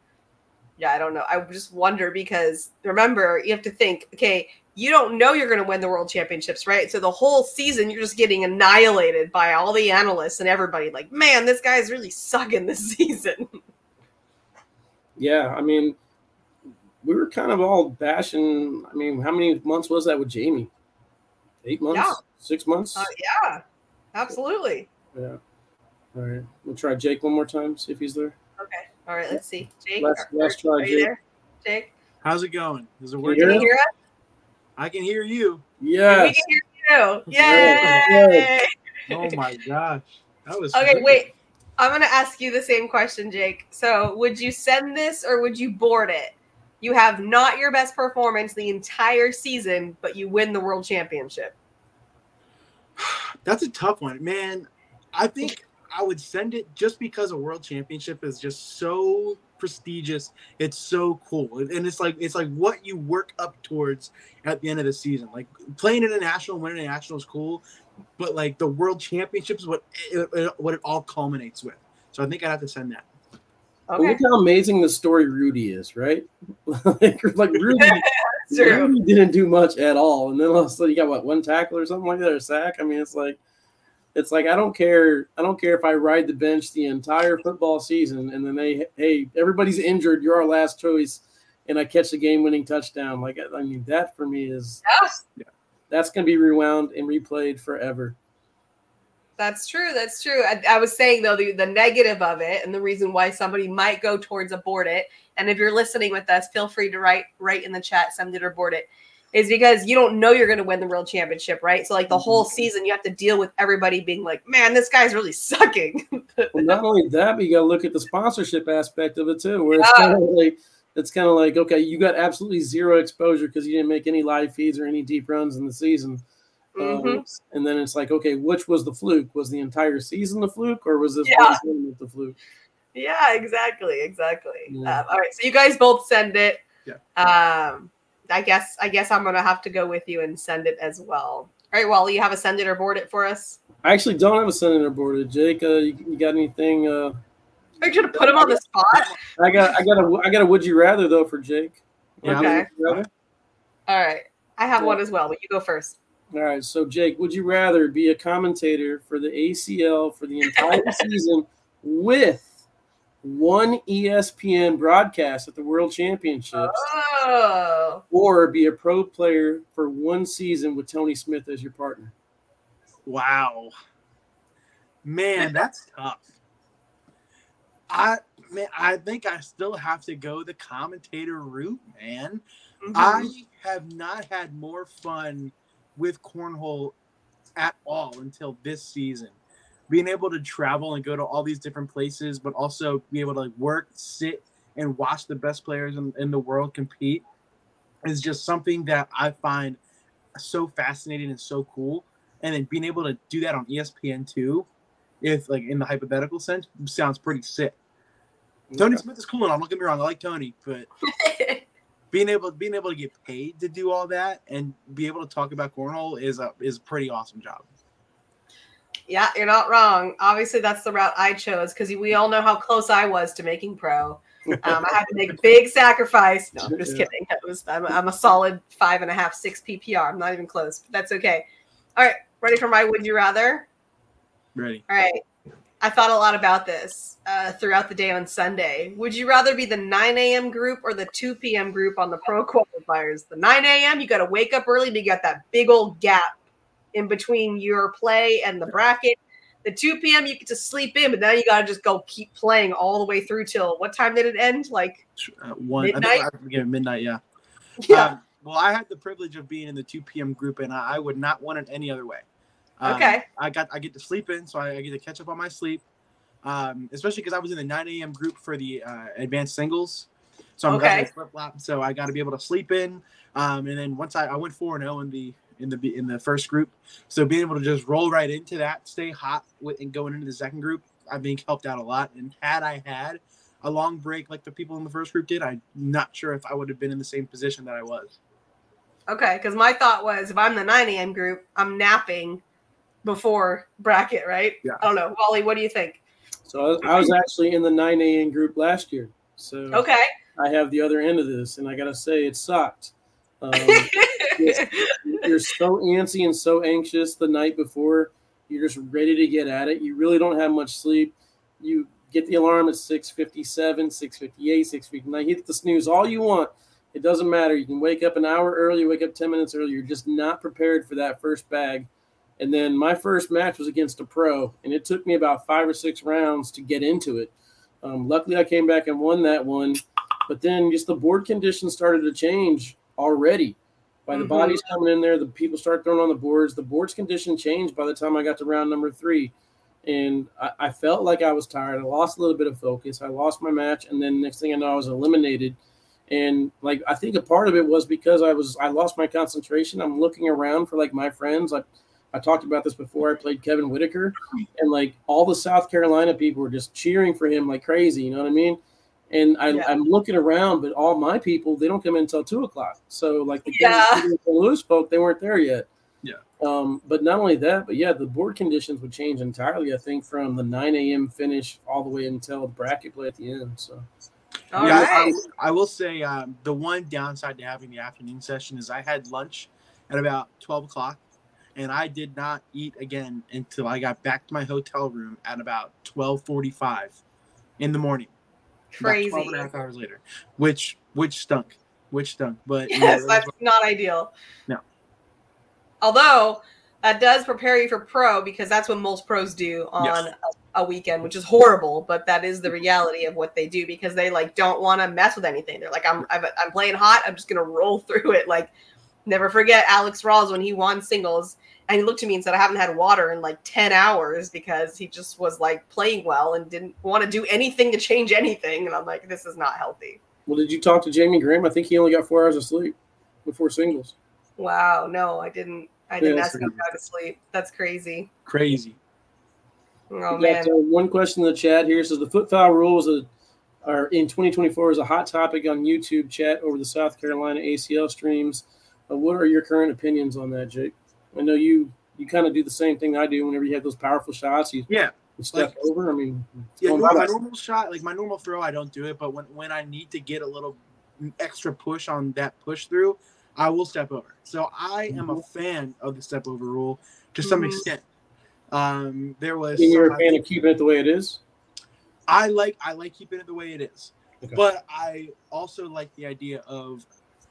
yeah, I don't know. I just wonder because remember, you have to think, okay, you don't know you're going to win the world championships, right? So the whole season, you're just getting annihilated by all the analysts and everybody. Like, man, this guy's really sucking this <laughs> season. Yeah, I mean, we were kind of all bashing. I mean, how many months was that with Jamie? Eight months? Yeah. Six months? Uh, yeah, absolutely. yeah. All right. We'll try Jake one more time, see if he's there. Okay. All right. Let's see. Jake, Last- are, last try, are you Jake. there? Jake, How's it going? Is it working? can you hear us? I can hear you. We Yes. can hear you. Yay! Oh my gosh. That was Okay, weird. wait. I'm gonna ask you the same question, Jake. So, would you send this or would you board it? You have not your best performance the entire season, but you win the world championship. <sighs> That's a tough one, man. I think I would send it just because a world championship is just so prestigious. It's so cool, and it's like it's like what you work up towards at the end of the season. Like playing international, and winning national is cool, but like the world championship is what it, it- what it all culminates with. So I think I'd have to send that. Okay, look how amazing the story Rudy is, right? <laughs> like, like Rudy. <laughs> Rudy didn't do much at all, and then all of a sudden you got what one tackle or something like that, or sack. I mean, it's like, it's like I don't care. I don't care if I ride the bench the entire football season, and then they, hey, everybody's injured. You're our last choice, and I catch the game-winning touchdown. Like, I mean, that for me is Yeah, that's going to be rewound and replayed forever. that's true. That's true. I, I was saying though the, the negative of it and the reason why somebody might go towards abort it. And if you're listening with us, feel free to write write in the chat send it or board it. Is because you don't know you're going to win the world championship, right? So like the whole season, you have to deal with everybody being like, "Man, this guy's really <laughs> sucking." Well, not <laughs> only that, but you got to look at the sponsorship aspect of it too, where it's Yeah. kind of like it's kind of like okay, you got absolutely zero exposure because you didn't make any live feeds or any deep runs in the season, Um, Mhm. and then it's like okay, which was the fluke? Was the entire season the fluke, or was this Yeah. one the fluke? Yeah, exactly, exactly. Yeah. Um, all right, so you guys both send it. Yeah. Um, I guess I guess I'm gonna have to go with you and send it as well. All right, Wally, you have a send it or board it for us. I actually don't have a send it or board it. Jake, uh, you, you got anything? Uh, Are you gonna put him on the spot? I got, I got a, I got a. Would you rather though for Jake? Yeah, Okay. would you rather? All right, I have Yeah. one as well, but you go first. All right, so Jake, would you rather be a commentator for the ACL for the entire <laughs> season with one ESPN broadcast at the World Championships, Oh, or be a pro player for one season with Tony Smith as your partner? Wow. Man, that's tough. I man, I think I still have to go the commentator route, man. Mhm. I have not had more fun with cornhole at all until this season. Being able to travel and go to all these different places, but also be able to like work, sit, and watch the best players in, in the world compete is just something that I find so fascinating and so cool. And then being able to do that on ESPN too, if like in the hypothetical sense, sounds pretty sick. Tony Smith is cool and all. Don't get me wrong, I like Tony, but <laughs> being able being able to get paid to do all that and be able to talk about cornhole is a is a pretty awesome job. Yeah, you're not wrong. Obviously, that's the route I chose because we all know how close I was to making pro. Um, I had to make big sacrifice. No, I'm just kidding. It was, I'm, I'm a solid five and a half, six PPR. I'm not even close, but that's okay. All right, ready for my would you rather? Ready? All right. I thought a lot about this uh, throughout the day on Sunday. Would you rather be the 9 a.m. group or the 2 p.m. group on the pro qualifiers? The 9 a.m. you got to wake up early, but you got that big old gap in between your play and the bracket. The 2 p.m. you get to sleep in, but now you got to just go keep playing all the way through till what time did it end? Like, Uh, one Midnight? I think I midnight. Yeah. yeah. Um, well, I had the privilege of being in the 2 p.m. group, and I, I would not want it any other way. Um, Okay. I got I get to sleep in, so I, I get to catch up on my sleep. Um, especially because I was in the 9 a.m. group for the uh, advanced singles, so I'm Okay. flip flop. So I got to be able to sleep in, um, and then once I, I went four and zero in the in the in the first group, so being able to just roll right into that, stay hot with and going into the second group, I think helped out a lot. And had I had a long break like the people in the first group did, I'm not sure if I would have been in the same position that I was. Okay, because my thought was if I'm the 9 a.m. group, I'm napping before bracket, right? Yeah. I don't know. Wally, what do you think? So I was, I was actually in the 9 a.m. group last year. So Okay. I have the other end of this, and I gotta say it sucked. Um, <laughs> you're so antsy and so anxious the night before. You're just ready to get at it. You really don't have much sleep. You get the alarm at 6:57, 6:58, 6:59. Hit the snooze all you want. It doesn't matter. You can wake up an hour early, wake up 10 minutes early. You're just not prepared for that first bag. And then my first match was against a pro, and it took me about five or six rounds to get into it. Um, luckily, I came back and won that one. But then just the board conditions started to change already. By the Mhm. bodies coming in there, the people start throwing on the boards. The board's condition changed by the time I got to round number three. And I, I felt like I was tired. I lost a little bit of focus. I lost my match. And then next thing I know, I was eliminated. And like I think a part of it was because I was I lost my concentration. I'm looking around for like my friends. Like I talked about this before. I played Kevin Whitaker, and like all the South Carolina people were just cheering for him like crazy. You know what I mean? And I, Yeah. I'm looking around, but all my people they don't come in until two o'clock. So like the Yeah. Kansas City and St. Louis folk, they weren't there yet. Yeah. Um, but not only that, but yeah, the board conditions would change entirely. I think from the 9 a.m. finish all the way until the bracket play at the end. So All yeah, right. I, I will say um, the one downside to having the afternoon session is I had lunch at about 12 o'clock, and I did not eat again until I got back to my hotel room at about 12:45 in the morning. Crazy. 12 and a half hours later, which which stunk, which stunk. But you Yes, know, that's not ideal. No. Although that does prepare you for pro because that's what most pros do on Yes. a, a weekend, which is horrible, but that is the reality of what they do because they like don't want to mess with anything. They're like, I'm I'm, I'm playing hot. I'm just gonna roll <laughs> through it. Like, never forget Alex Rawls when he won singles and he looked at me and said, I haven't had water in like ten hours because he just was like playing well and didn't want to do anything to change anything. And I'm like, this is not healthy. well, did you talk to Jamie Graham? I think he only got four hours of sleep before singles. Wow, no, I didn't. I didn't Yeah, ask him how to sleep. That's crazy. crazy. Oh We man. got uh, one question in the chat here. Says the foot foul rules are, are in 2024 is a hot topic on YouTube chat over the South Carolina ACL streams. Uh, what are your current opinions on that, Jake? I know you you kind of do the same thing I do. Whenever you have those powerful shots, you, Yeah. step Like- over. I mean, Yeah, going no, by my normal shot, like my normal throw, I don't do it. But when when I need to get a little extra push on that push through, I will step over. So I am a fan of the step over rule to some Mhm. extent. Um, there was And you're a fan of keeping it the way it is. I like I like keeping it the way it is, Okay. but I also like the idea of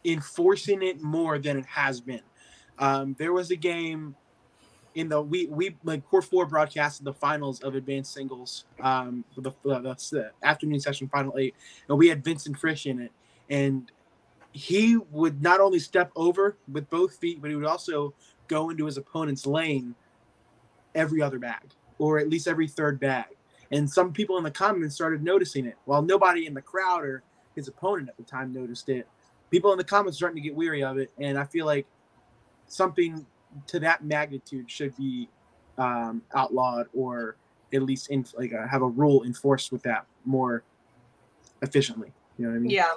enforcing it more than it has been. Um, there was a game in the we we like Core Four broadcasted the finals of advanced singles, um, the, the, that's the afternoon session final eight, and we had Vincent Frisch in it, and he would not only step over with both feet, but he would also go into his opponent's lane every other bag, or at least every third bag. And some people in the comments started noticing it. While nobody in the crowd or his opponent at the time noticed it, people in the comments starting to get weary of it. And I feel like something to that magnitude should be um, outlawed or at least in, like uh, have a rule enforced with that more efficiently. You know what I mean? Yeah.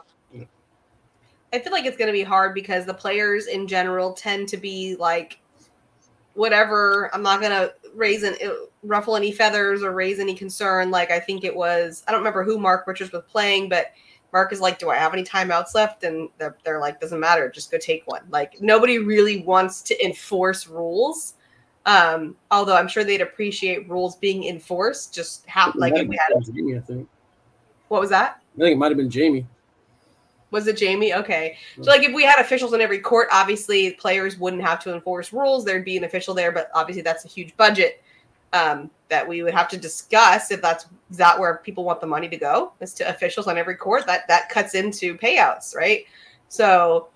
I feel like it's going to be hard because the players in general tend to be like, whatever. I'm not going to raise an uh, ruffle any feathers or raise any concern. Like I think it was, I don't remember who Mark Richards was playing, but Mark is like, "Do I have any timeouts left?" And they're, they're like, "Doesn't matter. Just go take one." Like nobody really wants to enforce rules. Um, although I'm sure they'd appreciate rules being enforced. Just how like if we had Jamie, I think. what was that? I think it might have been Jamie. Was it Jamie? Okay. So like if we had officials in every court, obviously players wouldn't have to enforce rules. There'd be an official there, but obviously that's a huge budget um, that we would have to discuss if that's is that where people want the money to go is to officials on every court. That that cuts into payouts, right? So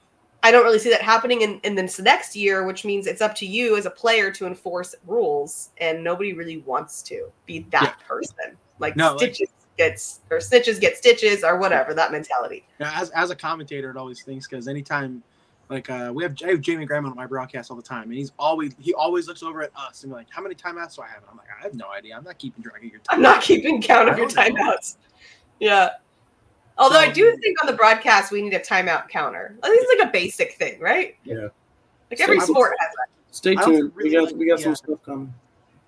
I don't really see that happening in, in this next year, which means it's up to you as a player to enforce rules, and nobody really wants to be that person. Like No, like- stitches gets or snitches get stitches or whatever that mentality. Now, as as a commentator, it always thinks because anytime, like uh, we have, I have Jamie Graham on my broadcast all the time, and he's always he always looks over at us and be like, "How many timeouts do I have?" And I'm like, "I have no idea. I'm not keeping track of your time." I'm not keeping count of your don't timeouts. Yeah. Although I do think on the broadcast we need a timeout counter. I think it's like a basic thing, right? Yeah. Like every So- sport has that. Stay tuned. really we got like we got the, some stuff coming.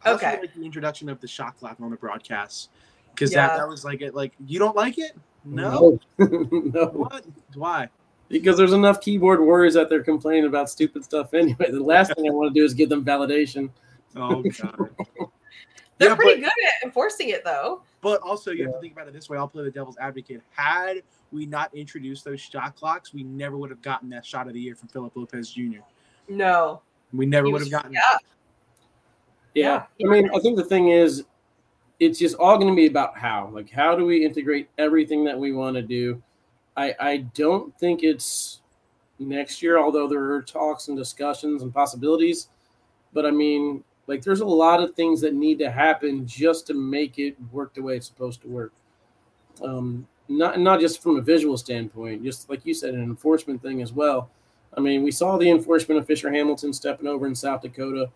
I also Okay. like the introduction of the shot clock on the broadcast because Yeah. that, that was like it. Like you don't like it? No. no. <laughs> no. What? Why? Because there's enough keyboard warriors out there complaining about stupid stuff anyway. The last thing I want to do is give them validation. Oh god. <laughs> They're Yeah, pretty but- good at enforcing it though. But also, you have to think about it this way. I'll play the devil's advocate. Had we not introduced those shot clocks, we never would have gotten that shot of the year from Philip Lopez Jr. No. We never He would have gotten. yeah. Yeah. Yeah. I mean, I think the thing is, it's just all going to be about how. Like, how do we integrate everything that we want to do? I I don't think it's next year, although there are talks and discussions and possibilities. But I mean, like, there's a lot of things that need to happen just to make it work the way it's supposed to work. Um, not not just from a visual standpoint, just like you said, an enforcement thing as well. I mean, we saw the enforcement of Fisher Hamilton stepping over in South Dakota.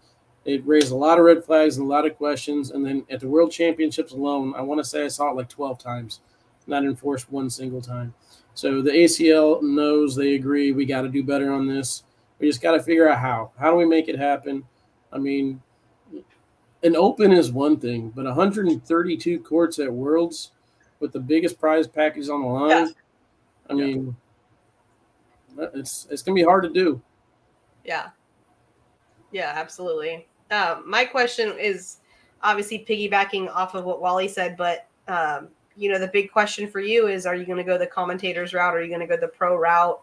It raised a lot of red flags and a lot of questions. And then at the World Championships alone, I want to say I saw it like 12 times, not enforced one single time. So the ACL knows they agree we got to do better on this. We just got to figure out how. How do we make it happen? I mean, an open is one thing, but 132 courts at Worlds with the biggest prize package on the line. Yeah. I mean, it's it's gonna be hard to do. Yeah. Yeah, absolutely. Um, my question is obviously piggybacking off of what Wally said, but um, you know, the big question for you is: Are you going to go the commentators route? Or are you going to go the pro route?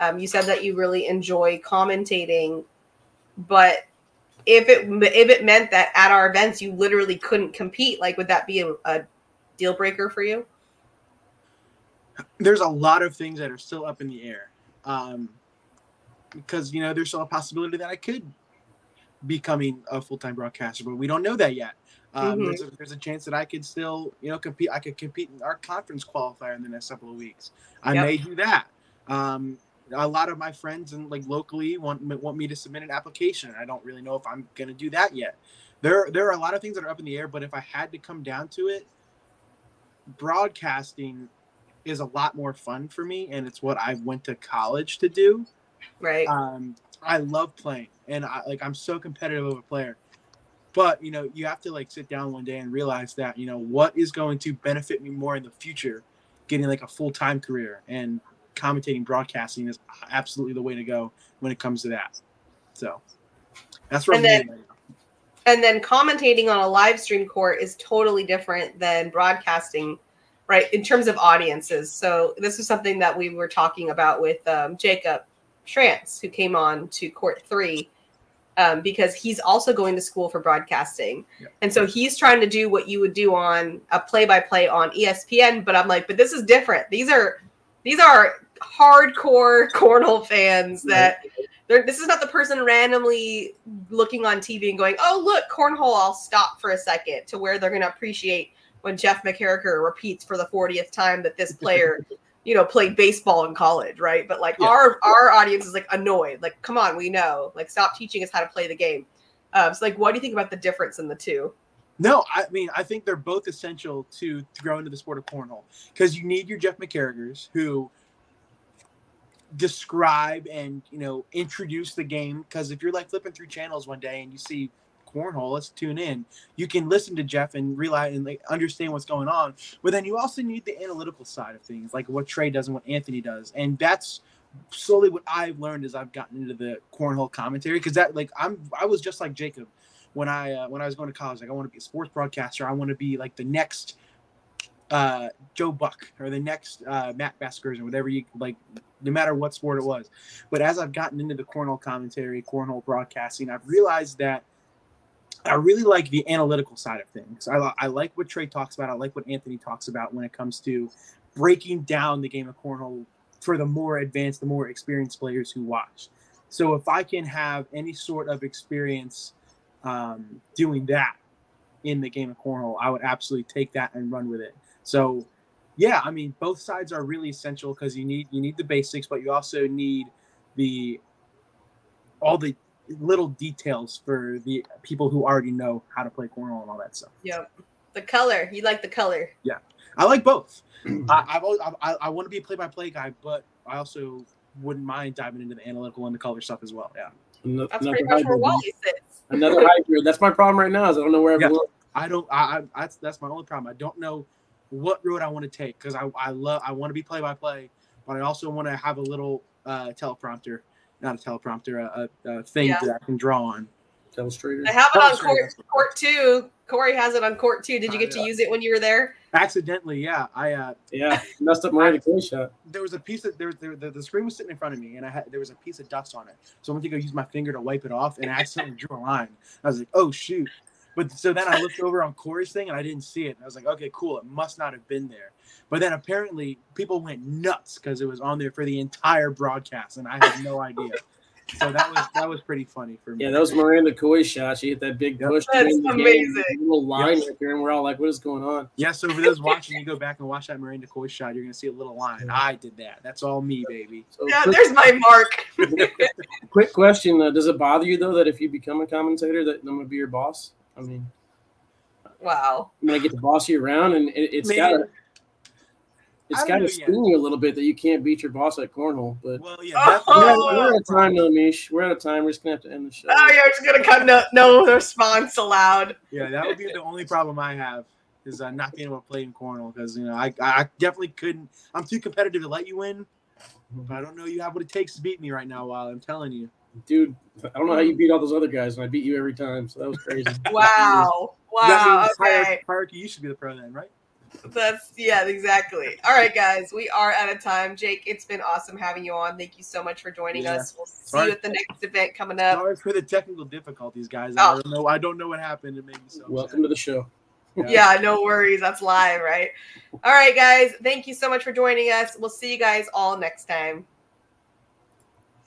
Um, you said that you really enjoy commentating, but if it if it meant that at our events you literally couldn't compete, like would that be a, a deal breaker for you? There's a lot of things that are still up in the air. Um, because you know there's still a possibility that I could becoming a full time broadcaster, but we don't know that yet. Um, Mhm. there's, a, there's a chance that I could still, you know, compete. I could compete in our conference qualifier in the next couple of weeks. I Yep. may do that. Um, a lot of my friends and like locally want want me to submit an application. I don't really know if I'm going to do that yet. There there are a lot of things that are up in the air, but if I had to come down to it, broadcasting is a lot more fun for me, and it's what I went to college to do. Right. Um, I love playing, and I like I'm so competitive of a player. But you know, you have to like sit down one day and realize that you know what is going to benefit me more in the future, getting like a full time career and commentating broadcasting is absolutely the way to go when it comes to that. So that's where And I'm then- right and then commentating on a live stream court is totally different than broadcasting right in terms of audiences. So this is something that we were talking about with um, jacob Schrantz, who came on to court three um, because he's also going to school for broadcasting Yeah. and so he's trying to do what you would do on a play-by-play on espn but i'm like but this is different these are these are hardcore <laughs> cornhole fans that they're, this is not the person randomly looking on TV and going, "Oh, look, cornhole! I'll stop for a second to where they're going to appreciate when Jeff McCarricker repeats for the 40th time that this player, <laughs> you know, played baseball in college, right? But like Yeah. our our audience is like annoyed. Like, come on, we know. Like, stop teaching us how to play the game. Um, so, like, what do you think about the difference in the two? No, I mean I think they're both essential to grow into the sport of cornhole because you need your Jeff McCarrickers who describe and you know introduce the game. Because if you're like flipping through channels one day and you see cornhole, let's tune in. You can listen to Jeff and realize and like understand what's going on. But then you also need the analytical side of things, like what Trey does and what Anthony does, and that's slowly what I've learned as I've gotten into the cornhole commentary. Because that like I'm I was just like Jacob when I uh, when I was going to college. Like I want to be a sports broadcaster. I want to be like the next uh, Joe Buck or the next uh, Matt Baskers or whatever you like, no matter what sport it was. But as I've gotten into the cornhole commentary, cornhole broadcasting, I've realized that I really like the analytical side of things. I, I like what Trey talks about. I like what Anthony talks about when it comes to breaking down the game of cornhole for the more advanced, the more experienced players who watch. So if I can have any sort of experience um, doing that in the game of cornhole, I would absolutely take that and run with it. So yeah, I mean both sides are really essential because you need you need the basics, but you also need the all the little details for the people who already know how to play cornhole and all that stuff. Yep. The color. You like the color. Yeah. I like both. <clears throat> I, I've always, I, I want to be a play-by-play guy, but I also wouldn't mind diving into the analytical and the color stuff as well. Yeah, Ano- That's pretty much where hybrid. Wally sits. Another hybrid. That's my problem right now. Is I don't know where Yeah. everyone. I don't. I, I that's that's my only problem. I don't know what road I want to take because I I love I want to be play-by-play, but I also want to have a little uh, teleprompter, not a teleprompter, a, a, a thing Yeah. that I can draw on. Illustrator. I have it on court court two. Corey has it on court two. Did you get to Uh, use it when you were there? Accidentally, yeah. I uh, Yeah, messed up my Koi shot. there was a piece of there, there the, the screen was sitting in front of me and I had there was a piece of dust on it. So I went to go use my finger to wipe it off and I accidentally drew a line. I was like, oh shoot. But so then I looked over on Corey's thing and I didn't see it. And I was like, okay, cool. It must not have been there. But then apparently people went nuts because it was on there for the entire broadcast and I had no idea. So that was that was pretty funny for me. Yeah, that was Miranda Koi shot. She hit that big push. That's end the game, amazing. a little line Yes. right there, and we're all like, "What is going on?" Yeah, so for those watching, you go back and watch that Miranda Coy shot, you're gonna see a little line. I did that. That's all me, baby. So, Yeah, quick, there's my mark. <laughs> quick question: uh, Does it bother you though that if you become a commentator, that I'm going to be your boss? I mean, Wow. I'm going to get to boss you around, and it, it's Man, got to it's I got don't to sting you a little bit that you can't beat your boss at cornhole. But Well, yeah, Oh, <laughs> we're, Oh, out, we're out of time, though, Meesh. We're out of time. We're just going to have to end the show. Oh, you're just gonna cut no no response allowed. yeah, that would be the only problem I have is uh, not being able to play in cornhole because you know I, I definitely couldn't. I'm too competitive to let you win, but I don't know you have what it takes to beat me right now. While I'm telling you, Dude, I don't know how you beat all those other guys, and I beat you every time. So that was crazy. <laughs> Wow. That Wow. Okay. hierarchy, you should be the pro then, right? That's yeah, exactly. All right, guys, we are out of time. Jake, it's been awesome having you on. Thank you so much for joining Yeah. us. We'll see Sorry. you at the next event coming up. Sorry for the technical difficulties, guys. Oh. I don't know. I don't know what happened. It made me so. Welcome to the show. Yeah, no worries. That's live, right? All right, guys. Thank you so much for joining us. We'll see you guys all next time.